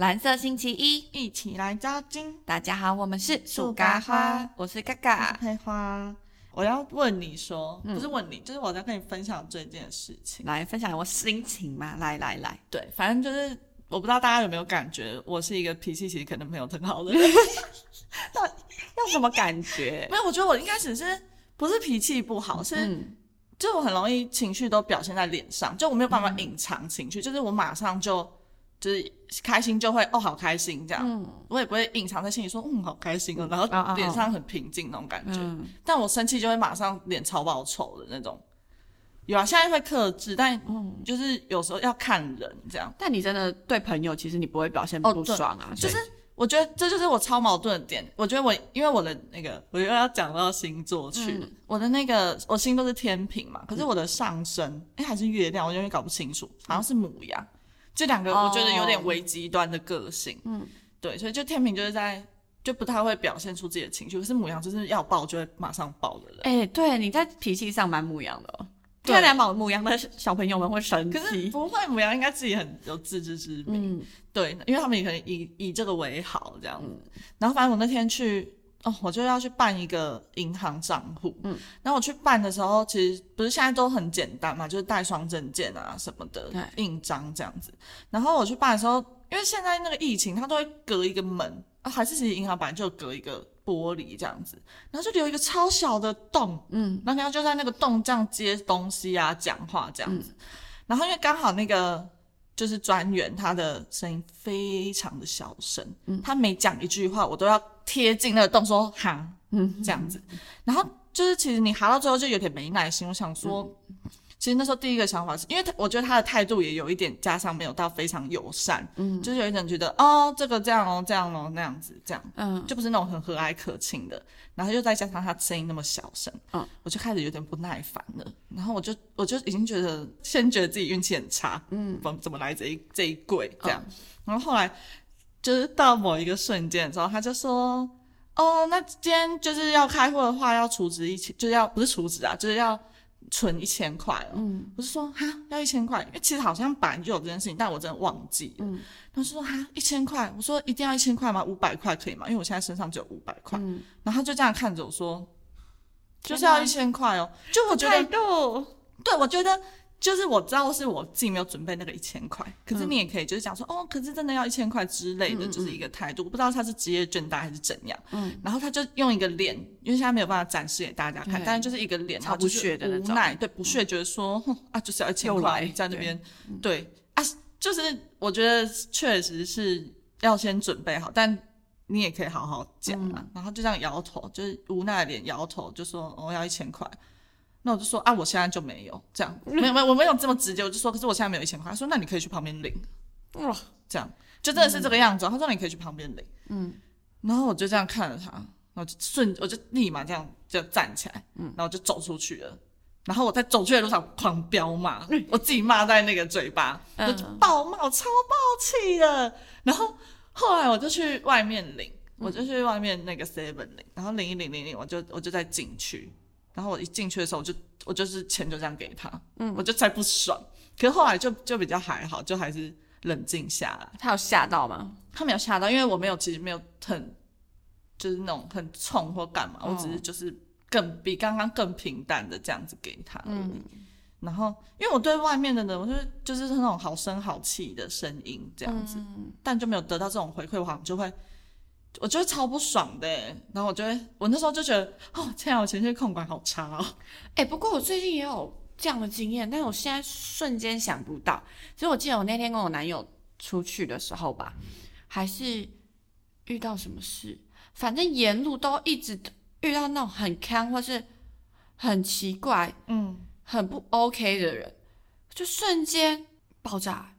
蓝色星期一，一起来扎金。大家好，我们是树咖花，我是嘎嘎。佩花，我要问你说，不是问你，就是我在跟你分享这件事情。来分享我心情嘛，来来来，对，反正就是我不知道大家有没有感觉，我是一个脾气其实可能没有很好的人。那要什么感觉？没有，我觉得我一开始是不是脾气不好，是就我很容易情绪都表现在脸上，就我没有办法隐藏情绪，就是我马上就。就是开心就会哦，好开心这样，我也不会隐藏在心里说嗯，好开心哦，然后脸上很平静那种感觉。但我生气就会马上脸超爆丑的那种。有啊，现在会克制，但就是有时候要看人这样。但你真的对朋友，其实你不会表现不爽啊。就是我觉得这就是我超矛盾的点。我觉得我因为我的那个，我又要讲到星座去，我的那个我星座是天平嘛，可是我的上升哎还是月亮，我有点搞不清楚，好像是母羊。这两个我觉得有点危极端的个性，嗯，对，所以就天平就是在就不太会表现出自己的情绪，可是母羊就是要爆就会马上爆的人。哎，对，你在脾气上蛮母羊的，对，两母母羊的小朋友们会生气，可是不会，母羊应该自己很有自知之明，嗯，对，因为他们也可能以以这个为好这样。子。然后反正我那天去。哦，我就要去办一个银行账户，嗯，然后我去办的时候，其实不是现在都很简单嘛，就是带双证件啊什么的，印章这样子。然后我去办的时候，因为现在那个疫情，它都会隔一个门，啊，还是其实银行本来就隔一个玻璃这样子，然后就留一个超小的洞，嗯，然后就在那个洞这样接东西啊，讲话这样子。然后因为刚好那个。就是专员，他的声音非常的小声，他每讲一句话，我都要贴近那个洞说哈，嗯，这样子。然后就是其实你哈到最后就有点没耐心，我想说。其实那时候第一个想法是因为他，我觉得他的态度也有一点，加上没有到非常友善，嗯，就是有一点觉得哦，这个这样哦，这样哦，那样子这样，嗯，就不是那种很和蔼可亲的。然后又再加上他声音那么小声，嗯，我就开始有点不耐烦了。然后我就我就已经觉得先觉得自己运气很差，嗯，怎怎么来这一这一跪这样。然后后来就是到某一个瞬间的时候，他就说，哦，那今天就是要开会的话，要储值一千，就是要不是储值啊，就是要。存一千块哦，嗯，我是说哈要一千块，因为其实好像本来就有这件事情，但我真的忘记了。嗯，他说哈一千块，我说一定要一千块吗？五百块可以吗？因为我现在身上只有五百块。嗯，然后他就这样看着我说，就是要一千块哦，就我觉得，对，我觉得。就是我知道是我自己没有准备那个一千块，可是你也可以就是讲说哦，可是真的要一千块之类的，就是一个态度。我不知道他是职业倦怠还是怎样。嗯，然后他就用一个脸，因为现在没有办法展示给大家看，但是就是一个脸，他不屑的无奈，对不屑，觉得说啊，就是要一千块在那边，对啊，就是我觉得确实是要先准备好，但你也可以好好讲嘛。然后就这样摇头，就是无奈的脸摇头，就说我要一千块。那我就说啊，我现在就没有这样，没有没有，我没有这么直接，我就说，可是我现在没有一千块。他说，那你可以去旁边领，哇，这样就真的是这个样子。他说你可以去旁边领，嗯，然后我就这样看着他，然后就顺，我就立马这样就站起来，嗯，然后就走出去了。然后我在走去的路上狂飙骂，我自己骂在那个嘴巴，就暴骂，超暴气的。然后后来我就去外面领，我就去外面那个 seven 领，然后领一领领领，我就我就在进去。然后我一进去的时候，我就我就是钱就这样给他，嗯，我就再不爽。可是后来就就比较还好，就还是冷静下来。他有吓到吗？他没有吓到，因为我没有其实没有很就是那种很冲或干嘛，我只是就是更比刚刚更平淡的这样子给他。嗯，然后因为我对外面的人，我就就是那种好声好气的声音这样子，但就没有得到这种回馈，我好像就会。我觉得超不爽的，然后我觉得我那时候就觉得，哦，天啊，我情绪控管好差哦。哎，不过我最近也有这样的经验，但是我现在瞬间想不到。其实我记得我那天跟我男友出去的时候吧，还是遇到什么事，反正沿路都一直遇到那种很坑或是很奇怪，嗯，很不 OK 的人，就瞬间爆炸。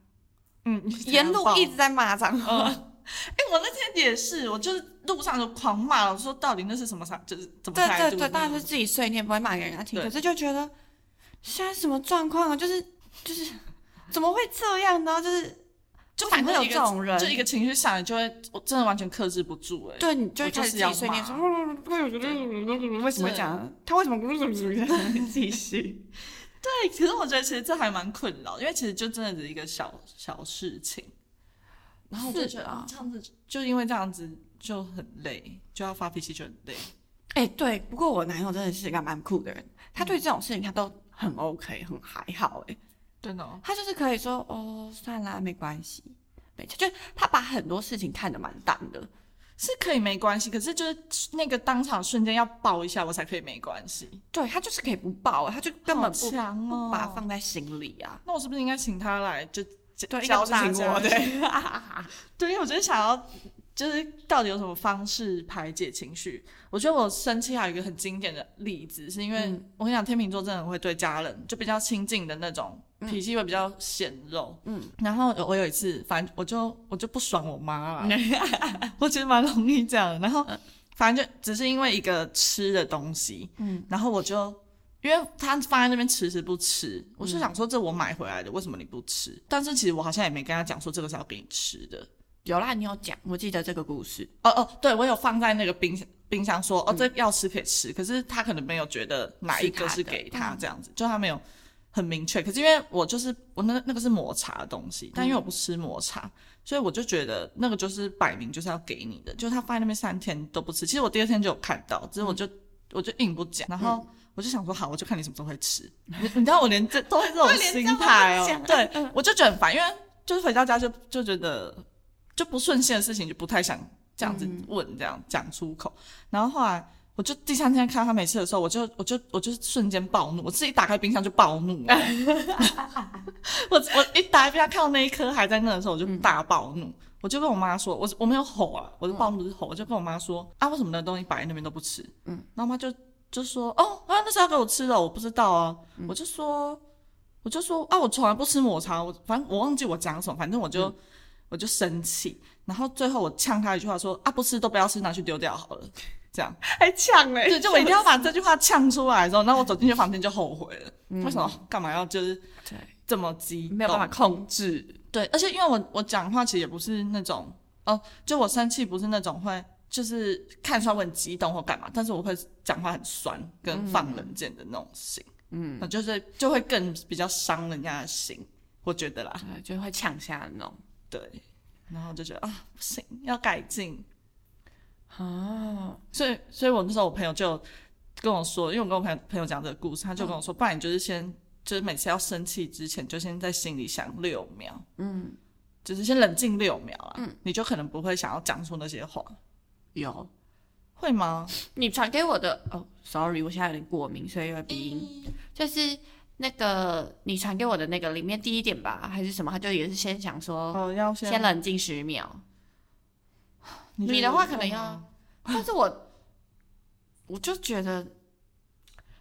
嗯，沿路一直在骂脏话。哎，我那天也是，我就是路上就狂骂了，我说到底那是什么啥，就是怎么对对对，当然是自己碎念，不会骂给人家听。可是就觉得现在什么状况啊？就是就是怎么会这样呢？就是就反正有这种人，就一个情绪上来就会，我真的完全克制不住哎。对，你就开始自己碎念说，为什么会讲？他为什么不怎么怎么样？继续。对，可是我觉得其实这还蛮困扰，因为其实就真的只是一个小小事情。然后我就觉得这样子就因为这样子就很累，就要发脾气就很累。哎、对，不过我男友真的是一个蛮酷的人，他对这种事情他都很 OK，很还好、哎，真的、哦，他就是可以说哦，算啦，没关系，没，就他把很多事情看得蛮淡的。是可以没关系，可是就是那个当场瞬间要抱一下，我才可以没关系。对他就是可以不抱，他就根本好不不把它放在心里啊。那我是不是应该请他来就对，教大家？对，对，因为我就是想要，就是到底有什么方式排解情绪？我觉得我生气还有一个很经典的例子，是因为、嗯我跟你讲，天秤座真的会对家人就比较亲近的那种，脾气会比较显肉。嗯，然后我有一次，反正我就我就不爽我妈了，我觉得蛮容易这样。然后反正就只是因为一个吃的东西，嗯，然后我就。因为他放在那边迟迟不吃，我是想说这我买回来的，为什么你不吃？但是其实我好像也没跟他讲说这个是要给你吃的。有啦，你有讲，我记得这个故事。哦哦，对我有放在那个冰箱冰箱说哦，这要吃可以吃，可是他可能没有觉得哪一个是给他这样子，就他没有很明确。可是因为我就是我那那个是抹茶的东西，但因为我不吃抹茶，所以我就觉得那个就是摆明就是要给你的，就是他放在那边三天都不吃。其实我第二天就有看到，只是我就、我就硬不讲，然后。我就想说好，我就看你什么时候会吃。你你知道我连这 都会这种心态哦，对，我就觉得很烦，因为就是回到家就就觉得就不顺心的事情就不太想这样子问，这样讲出口。然后后来我就第三天看到他没吃的时候，我就我就我就瞬间暴怒，我自己打开冰箱就暴怒了。我我一打开冰箱看到那一颗还在那的时候，我就大暴怒。我就跟我妈说，我我没有吼啊，我的暴怒是吼，我就跟我妈说啊，为什么那东西摆在那边都不吃？嗯，然后我妈就就说哦啊，那是要给我吃的，我不知道啊。我就说我就说啊，我从来不吃抹茶，我反正我忘记我讲什么，反正我就、我就生气，然后最后我呛他一句话说啊，不吃都不要吃，拿去丢掉好了，这样。还呛哎对，就我一定要把这句话呛出来的时候，然后我走进去房间就后悔了，为什么干嘛要就是对，这么激动？没有办法控制。对，而且因为我我讲话其实也不是那种哦，就我生气不是那种会就是看出来我很激动或干嘛，但是我会讲话很酸跟放冷箭的那种型，嗯，那就是就会更比较伤人家的心，我觉得啦，对，就会呛下的那种。对，然后就觉得啊不行，要改进，啊，所以所以我那时候我朋友就跟我说，因为我跟我朋友朋友讲这个故事，他就跟我说，不然你就是先就是每次要生气之前，就先在心里想六秒，嗯，就是先冷静六秒啦，嗯，你就可能不会想要讲出那些话，有会吗？你传给我的哦，sorry，我现在有点过敏，所以有鼻音。就是那个你传给我的那个里面第一点吧，还是什么？他就也是先想说，哦，要先先冷静十秒。你你的话可能要，但是我我就觉得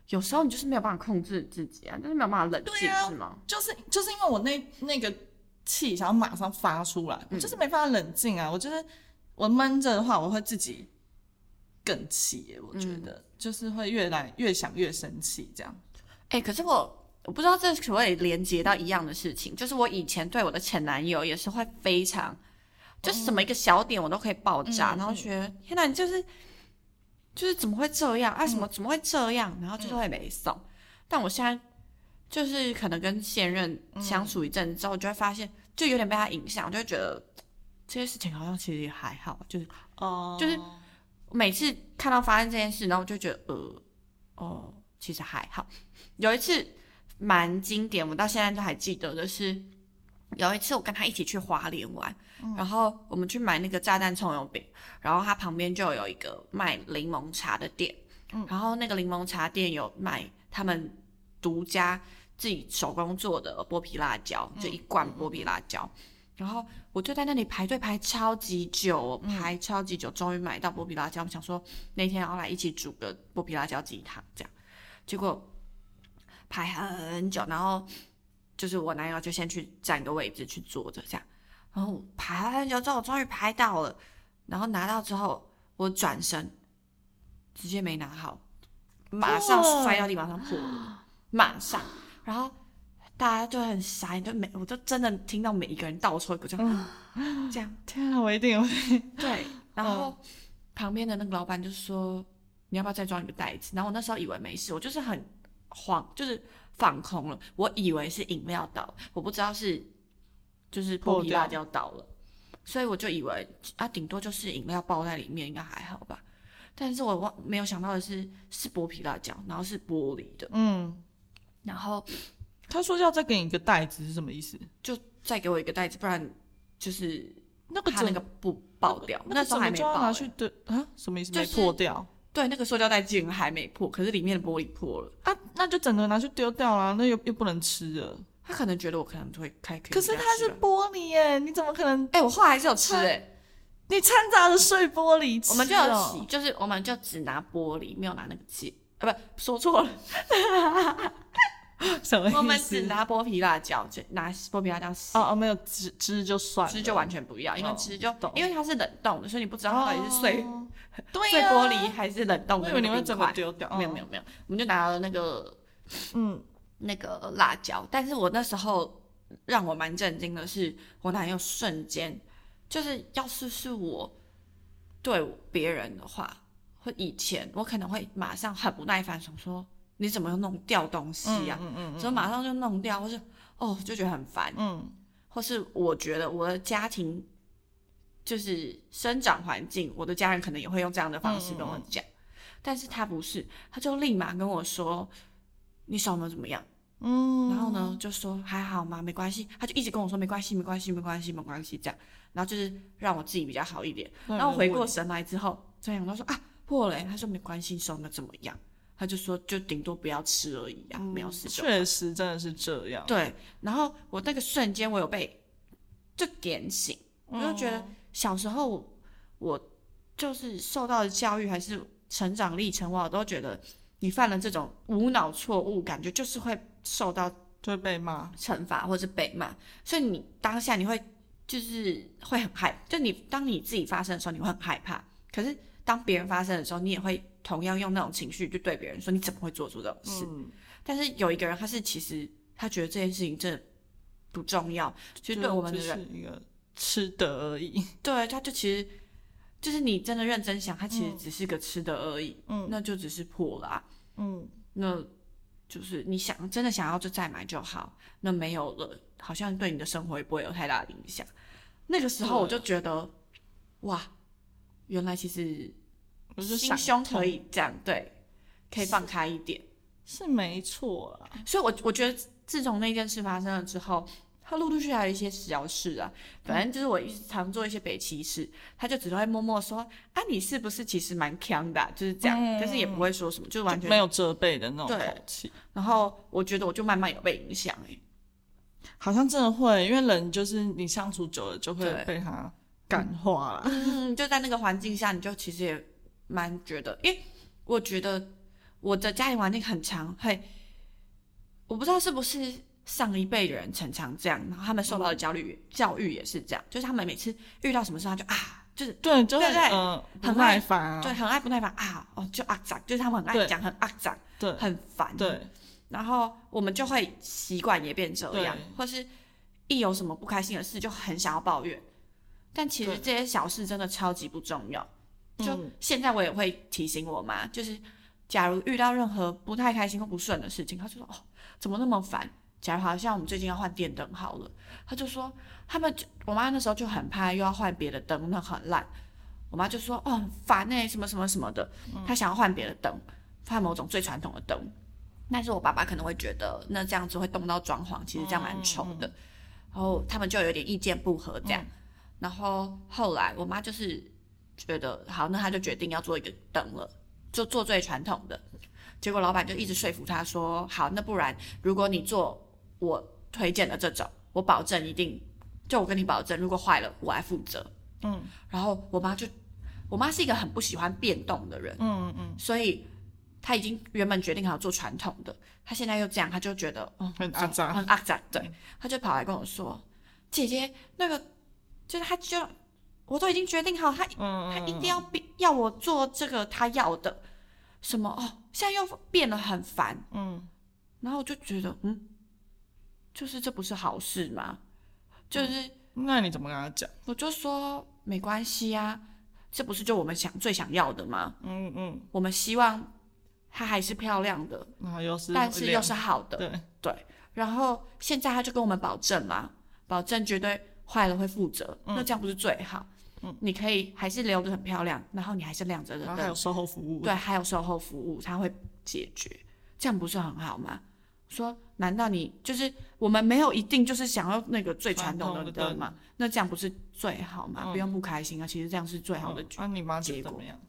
有时候你就是没有办法控制自己啊，就是没有办法冷静，是吗？就是就是因为我那那个气想要马上发出来，我就是没办法冷静啊。我就是我闷着的话，我会自己更气耶。我觉得、就是会越来越想越生气，这样。哎、可是我我不知道这可不可以连接到一样的事情，就是我以前对我的前男友也是会非常，就是什么一个小点我都可以爆炸，嗯然后觉得天哪，你就是就是怎么会这样啊？什么怎么会这样？然后就是会没送。但我现在就是可能跟现任相处一阵子之后，就会发现就有点被他影响，我就会觉得这些事情好像其实也还好，就是哦就是每次看到发生这件事，然后我就觉得呃哦，其实还好。有一次蛮经典，我到现在都还记得的是，有一次我跟他一起去花莲玩，然后我们去买那个炸弹葱油饼，然后他旁边就有一个卖柠檬茶的店，然后那个柠檬茶店有卖他们独家自己手工做的剥皮辣椒，就一罐剥皮辣椒。然后我就在那里排队排超级久，排超级久，终于买到剥皮辣椒。我想说那天要来一起煮个剥皮辣椒鸡汤，这样。结果排很久，然后就是我男友就先去占个位置去坐着，这样。然后排很久之后，我终于排到了，然后拿到之后，我转身直接没拿好，马上摔到地板上破了，马上。然后大家就很傻眼，就每我就真的听到每一个人倒抽一口，这样、这样。天啊，我一定会。对，然后旁边的那个老板就说：“你要不要再装一个袋子？”然后我那时候以为没事，我就是很慌，就是放空了。我以为是饮料倒了，我不知道是就是剥皮辣椒倒了。所以我就以为啊，顶多就是饮料包在里面，应该还好吧。但是我忘没有想到的是，是剥皮辣椒，然后是玻璃的，嗯，然后他说要再给你一个袋子是什么意思？就再给我一个袋子，不然就是那个他那个布爆掉。那那时候还没要拿欸去的啊？什么意思？没就是破掉对，那个塑胶袋竟然还没破，可是里面的玻璃破了。啊？那就整个拿去丢掉啦，那又又不能吃了。他可能觉得我可能会开，可是它是玻璃耶，你怎么可能？哎、我后来还是有吃哎、你掺杂着碎玻璃我们就有洗，就是我们就只拿玻璃，没有拿那个戒，啊，不，说错了，什么意思？我们只拿剥皮辣椒，就拿剥皮辣椒洗，哦哦，没有汁汁就算了，汁就完全不要，因为哦汁就、懂。因为它是冷冻的，所以你不知道它到底是碎、碎玻璃还是冷冻的因为你会整个那个冰块。丢掉，嗯没有没有没有，我们就拿了那个嗯。那个辣椒，但是我那时候让我蛮震惊的是，我男友瞬间就是，要是是我对别人的话，或以前我可能会马上很不耐烦，想说你怎么又弄掉东西呀、嗯嗯所以马上就弄掉，或是哦就觉得很烦，嗯。或是我觉得我的家庭就是生长环境，我的家人可能也会用这样的方式跟我讲，但是他不是，他就立马跟我说你手有没有怎么样？嗯，然后呢，就说还好嘛？没关系，他就一直跟我说没关系，没关系，没关系，没关系，这样，然后就是让我自己比较好一点。嗯，然后回过神来之后，这样他说啊破了欸，他说没关系，手没怎么样，他就说就顶多不要吃而已啊，没有事就。确实真的是这样，对，然后我那个瞬间我有被就点醒，我就觉得小时候我就是受到的教育还是成长历程，我都觉得你犯了这种无脑错误，感觉就是会受到就会被骂，惩罚或是被骂，所以你当下你会就是会很害，就你当你自己发生的时候，你会很害怕。可是当别人发生的时候，你也会同样用那种情绪去对别人说你怎么会做出这种事？嗯，但是有一个人，他是其实他觉得这件事情真的不重要，其实对我们的人，是一个吃的而已，对他就其实就是你真的认真想，他其实只是个吃的而已，嗯。那就只是破了、啊，嗯，那就是你想真的想要就再买就好，那没有了，好像对你的生活也不会有太大的影响。那个时候我就觉得，哇，原来其实我就心胸可以这样，对，可以放开一点。是没错啊，所以我，我觉得自从那件事发生了之后，他陆陆续续还有一些小事啊，反正就是我一直常做一些北齐事，他就只会默默说啊，你是不是其实蛮强的啊、就是这样，但是也不会说什么，就完全就没有责备的那种口气，然后我觉得我就慢慢有被影响哎、好像真的会，因为人就是你相处久了就会被他感化了，嗯，就在那个环境下，你就其实也蛮觉得，因为我觉得我的家庭环境很强，会我不知道是不是上一辈的人常常这样，然后他们受到的教育、教育也是这样，就是他们每次遇到什么事，他就啊，就是对，就会对对嗯很爱耐烦啊，对，很爱不耐烦啊，哦，就阿长，就是他们很爱讲，很阿长，对很烦，对，然后我们就会习惯也变这样，或是一有什么不开心的事就很想要抱怨，但其实这些小事真的超级不重要。就嗯现在我也会提醒我妈，就是假如遇到任何不太开心或不顺的事情，她就说哦怎么那么烦。假如好像我们最近要换电灯好了，她就说他们就我妈那时候就很怕又要换别的灯，那很烂。我妈就说哦很烦哎、什么什么什么的，她想要换别的灯，换某种最传统的灯。但是我爸爸可能会觉得那这样子会动到装潢，其实这样蛮丑的。然后他们就有点意见不合这样。然后后来我妈就是觉得好，那他就决定要做一个灯了，就做最传统的。结果老板就一直说服他说，好，那不然如果你做我推荐的这种，我保证一定，就我跟你保证，如果坏了我来负责。嗯然后我妈就，我妈是一个很不喜欢变动的人，嗯嗯，所以她已经原本决定好做传统的，她现在又这样，她就觉得哦，很肮脏，很肮脏，对，她就跑来跟我说，姐姐，那个就是她就我都已经决定好，他嗯她一定要变要我做这个他要的，什么哦，现在又变得很烦，嗯然后我就觉得嗯，就是这不是好事吗？就是。那你怎么跟他讲？我就说没关系啊，这不是就我们想最想要的吗？嗯嗯，我们希望他还是漂亮的，然后又是但是又是好的。对对，然后现在他就跟我们保证了，保证绝对坏了会负责，那这样不是最好？嗯，你可以还是留着很漂亮，然后你还是亮着的然后还有售后服务，对，还有售后服务，它会解决，这样不是很好吗？说，难道你就是我们没有一定就是想要那个最传统的灯吗？那这样不是最好吗？不用不开心啊，其实这样是最好的。那你妈结果怎么样？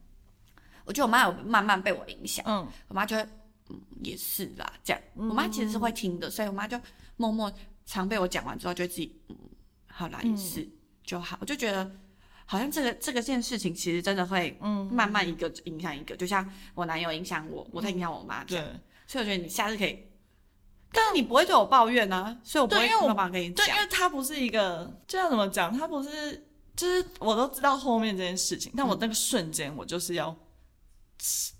我觉得我妈有慢慢被我影响，嗯，我妈就会，嗯，也是啦，这样，我妈其实是会听的，所以我妈就默默常被我讲完之后，就自己，嗯，好啦，也是就好，我就觉得。好像这个这个件事情，其实真的会，嗯，慢慢一个影响一个，就像我男友影响我，我在影响我妈这样。所以我觉得你下次可以，但是你不会对我抱怨呢，所以我不会办法跟你讲。对，因为他不是一个，这样怎么讲？他不是，就是我都知道后面这件事情，但我那个瞬间我就是要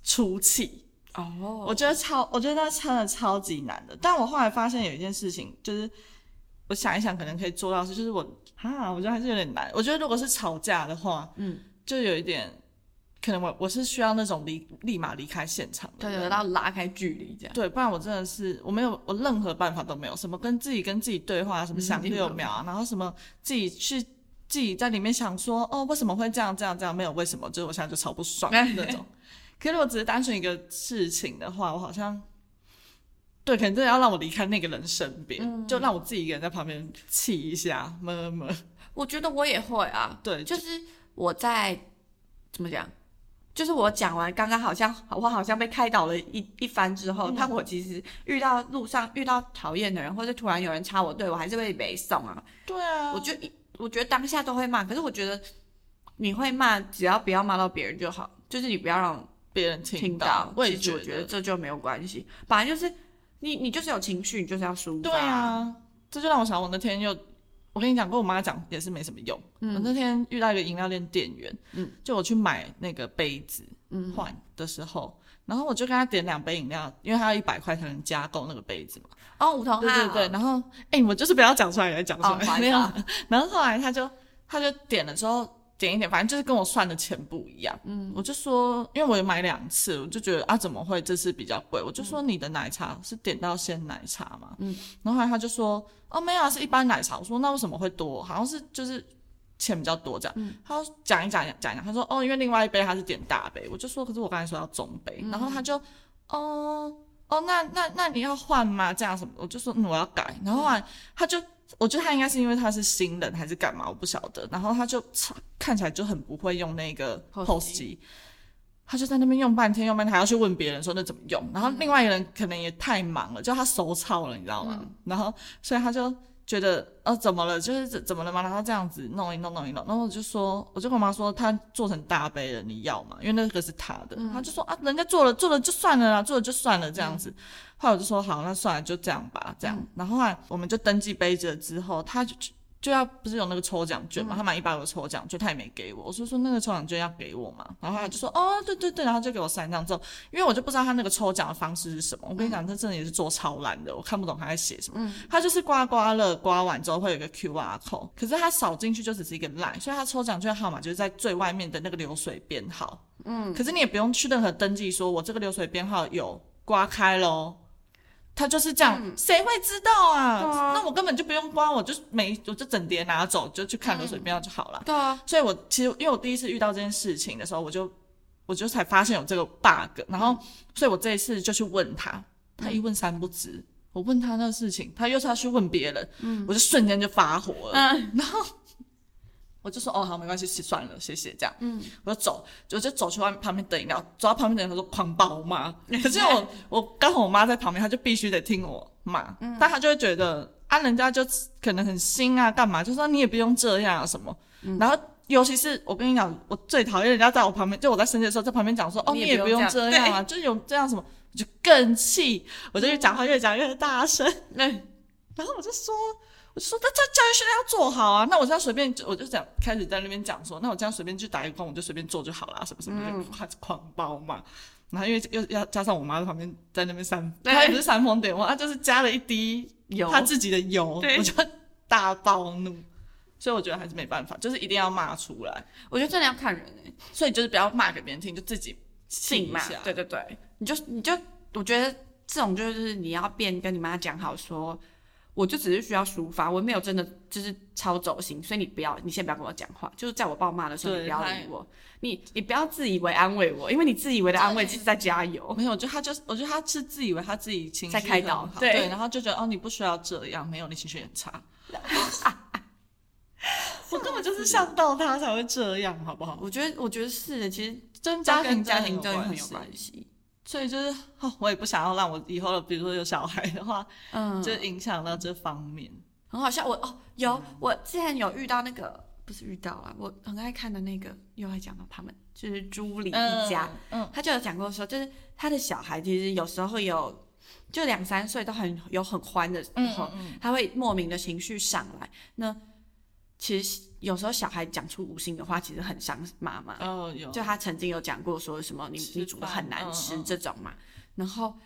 出气哦。我觉得超，我觉得那真的超级难的。但我后来发现有一件事情，就是我想一想，可能可以做到是，就是我。啊，我觉得还是有点难。我觉得如果是吵架的话，嗯，就有一点，可能我我是需要那种离立马离开现场，对，对，要拉开距离这样。对，不然我真的是我没有我任何办法都没有，什么跟自己跟自己对话，什么想六秒啊，然后什么自己去自己在里面想说，哦，为什么会这样这样这样？没有为什么，就是我现在就超不爽 那种。可是如果只是单纯一个事情的话，我好像。对，可能真的要让我离开那个人身边，就让我自己一个人在旁边气一下，么么。我觉得我也会啊，对，就是我在怎么讲，就是我讲完刚刚好像我好像被开导了一一番之后，但我其实遇到路上遇到讨厌的人，或者突然有人插我队，我还是会被送啊。对啊，我就我觉得当下都会骂，可是我觉得你会骂，只要不要骂到别人就好，就是你不要让别人听到。其实我觉得这就没有关系，本来就是。你你就是有情绪，你就是要抒发。对啊，这就让我想，我那天又，我跟你讲，跟我妈讲也是没什么用。我那天遇到一个饮料店店员，嗯，就我去买那个杯子换的时候，然后我就跟他点两杯饮料，因为他要一百块才能加购那个杯子嘛。哦，五同对对对。然后，哎，我就是不要讲出来，也讲出来，没有。然后后来他就他就点了之后。点一点，反正就是跟我算的钱不一样。嗯，我就说，因为我有买两次，我就觉得啊，怎么会这次比较贵？我就说你的奶茶是点到鲜奶茶嘛。嗯，然后后来他就说，哦，没有，啊是一般奶茶。我说那为什么会多？好像是就是钱比较多这样。嗯，他讲一讲讲一讲，他说哦，因为另外一杯他是点大杯。我就说，可是我刚才说要中杯。然后他就，哦哦，那那那你要换吗？这样什么？我就说嗯，我要改。然后来他就。我觉得他应该是因为他是新人还是干嘛，我不晓得。然后他就看起来就很不会用那个 POS 机，他就在那边用半天，用半天还要去问别人说那怎么用。然后另外一个人可能也太忙了，就他手操了，你知道吗？然后所以他就。觉得呃怎么了？就是怎怎么了吗？然后这样子弄一弄弄一弄，然后我就说，我就跟我妈说，他做成大杯了，你要吗？因为那个是他的。他就说啊，人家做了做了就算了啦，做了就算了这样子。后来我就说好，那算了，就这样吧，这样。然后后来我们就登记杯子了之后，他就。就要不是有那个抽奖券嘛？他买一百个抽奖券，他也没给我。我说说那个抽奖券要给我嘛？然后他就说哦，对对对，然后就给我三张之后，因为我就不知道他那个抽奖的方式是什么。我跟你讲，他真的也是做超烂的，我看不懂他在写什么。他就是刮刮乐刮完之后会有一个 Q R code，可是他扫进去就只是一个烂，所以他抽奖券号码就是在最外面的那个流水编号。嗯，可是你也不用去任何登记，说我这个流水编号有刮开喽。他就是这样，谁会知道啊？那我根本就不用刮，我就每我就整叠拿走，就去看流水编号就好了。对啊，所以我其实因为我第一次遇到这件事情的时候，我就我就才发现有这个 bug，然后所以我这一次就去问他，他一问三不知，我问他那个事情，他又是要去问别人，嗯，我就瞬间就发火了，嗯，然后。我就说哦好没关系，算了，谢谢这样。嗯，我就走，我就走去外面旁边等饮料，走到旁边等他说狂暴骂。可是我我刚好我妈在旁边，她就必须得听我骂。嗯，但她就会觉得啊，人家就可能很新啊，干嘛？就说你也不用这样啊什么。然后尤其是我跟你讲，我最讨厌人家在我旁边，就我在生气的时候在旁边讲说哦你也不用这样啊，就有这样什么，我就更气，我就越讲话越讲越大声。然后我就说。我就说，那这教育训练要做好啊！那我这样随便，我就讲开始在那边讲说，那我这样随便去打一个工，我就随便做就好了，什么什么就开始狂包嘛。然后因为又要加上我妈在旁边在那边煽，她也不是煽风点火，她就是加了一滴油，她自己的油，我就大暴怒。所以我觉得还是没办法，就是一定要骂出来。我觉得真的要看人哎，所以就是不要骂给别人听，就自己信骂。对对对，你就你就，我觉得这种就是你要变跟你妈讲好说。我就只是需要抒发，我没有真的就是超走心，所以你不要，你先不要跟我讲话，就是在我暴骂的时候，你不要理我，你你不要自以为安慰我，因为你自以为的安慰就是在加油。没有，就他就是，我觉得他是自以为他自己情绪在开导，对，然后就觉得哦，你不需要这样，没有，你情绪很差。我根本就是想到他才会这样，好不好？我觉得，我觉得是的，其实真家庭家庭教育很有关系。所以就是，我也不想要让我以后，比如说有小孩的话，嗯，就影响到这方面。很好笑，我哦，有我之前有遇到那个，不是遇到啊，我很爱看的那个，又会讲到他们，就是朱莉一家，嗯，他就有讲过说，就是他的小孩其实有时候会有，就两三岁都很有很欢的时候，他会莫名的情绪上来，那。其实有时候小孩讲出无心的话，其实很伤妈妈。哦，有。就他曾经有讲过说什么你你煮的很难吃这种嘛，然后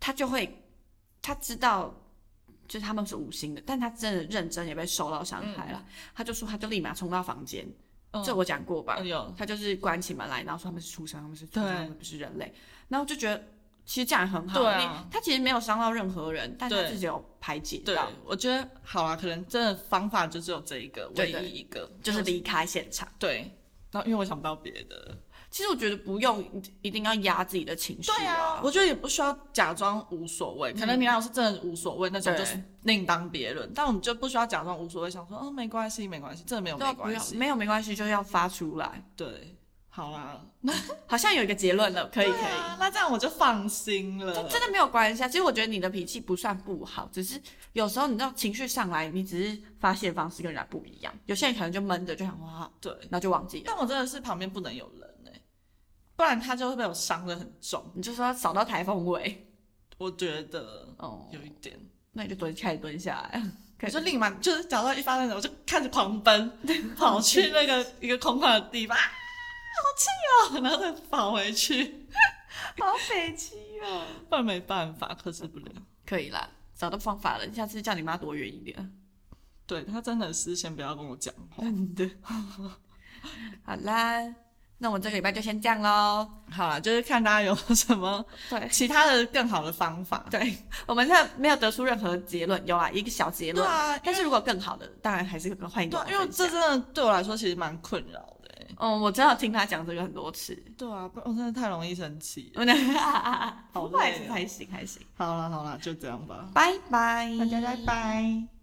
他就会他知道就是他们是无心的，但他真的认真也被受到伤害了，他就说他就立马冲到房间，这我讲过吧？有。他就是关起门来，然后说他们是畜生，他们是畜生，他们不是人类，然后就觉得。其实这样很好，对啊，他其实没有伤到任何人，但他自己有排解对，我觉得好啊，可能真的方法就只有这一个，唯一一个就是离开现场。对，然后因为我想不到别的。其实我觉得不用一定要压自己的情绪。对啊，我觉得也不需要假装无所谓。可能你要是真的无所谓，那种就是另当别论。但我们就不需要假装无所谓，想说哦没关系没关系，真的没有没关系，没有没关系，就是要发出来。对。好啦，好像有一个结论了，可以可以，那这样我就放心了。真的没有关系啊，其实我觉得你的脾气不算不好，只是有时候你知道情绪上来，你只是发泄方式跟人家不一样。有些人可能就闷着，就想哇，对，然后就忘记了。但我真的是旁边不能有人哎，不然他就会被我伤的很重。你就说扫到台风尾，我觉得哦有一点，那你就蹲开始蹲下来，我就立马就是找到一发那我就开始狂奔，跑去那个一个空旷的地方。好气哦，然后再跑回去，好北气哦。不然没办法，克制不了。可以啦，找到方法了。下次叫你妈躲远一点。对他真的是先不要跟我讲话。对，好啦。那我这个礼拜就先这样喽。好了，就是看大家有什么对其他的更好的方法。对，我们现在没有得出任何结论，有啊一个小结论。对啊，但是如果更好的，当然还是更欢迎。对，因为这真的对我来说其实蛮困扰的。嗯，我真的听他讲这个很多次。对啊，我真的太容易生气。好累，还行还行。好了好了，就这样吧。拜拜，大家拜拜。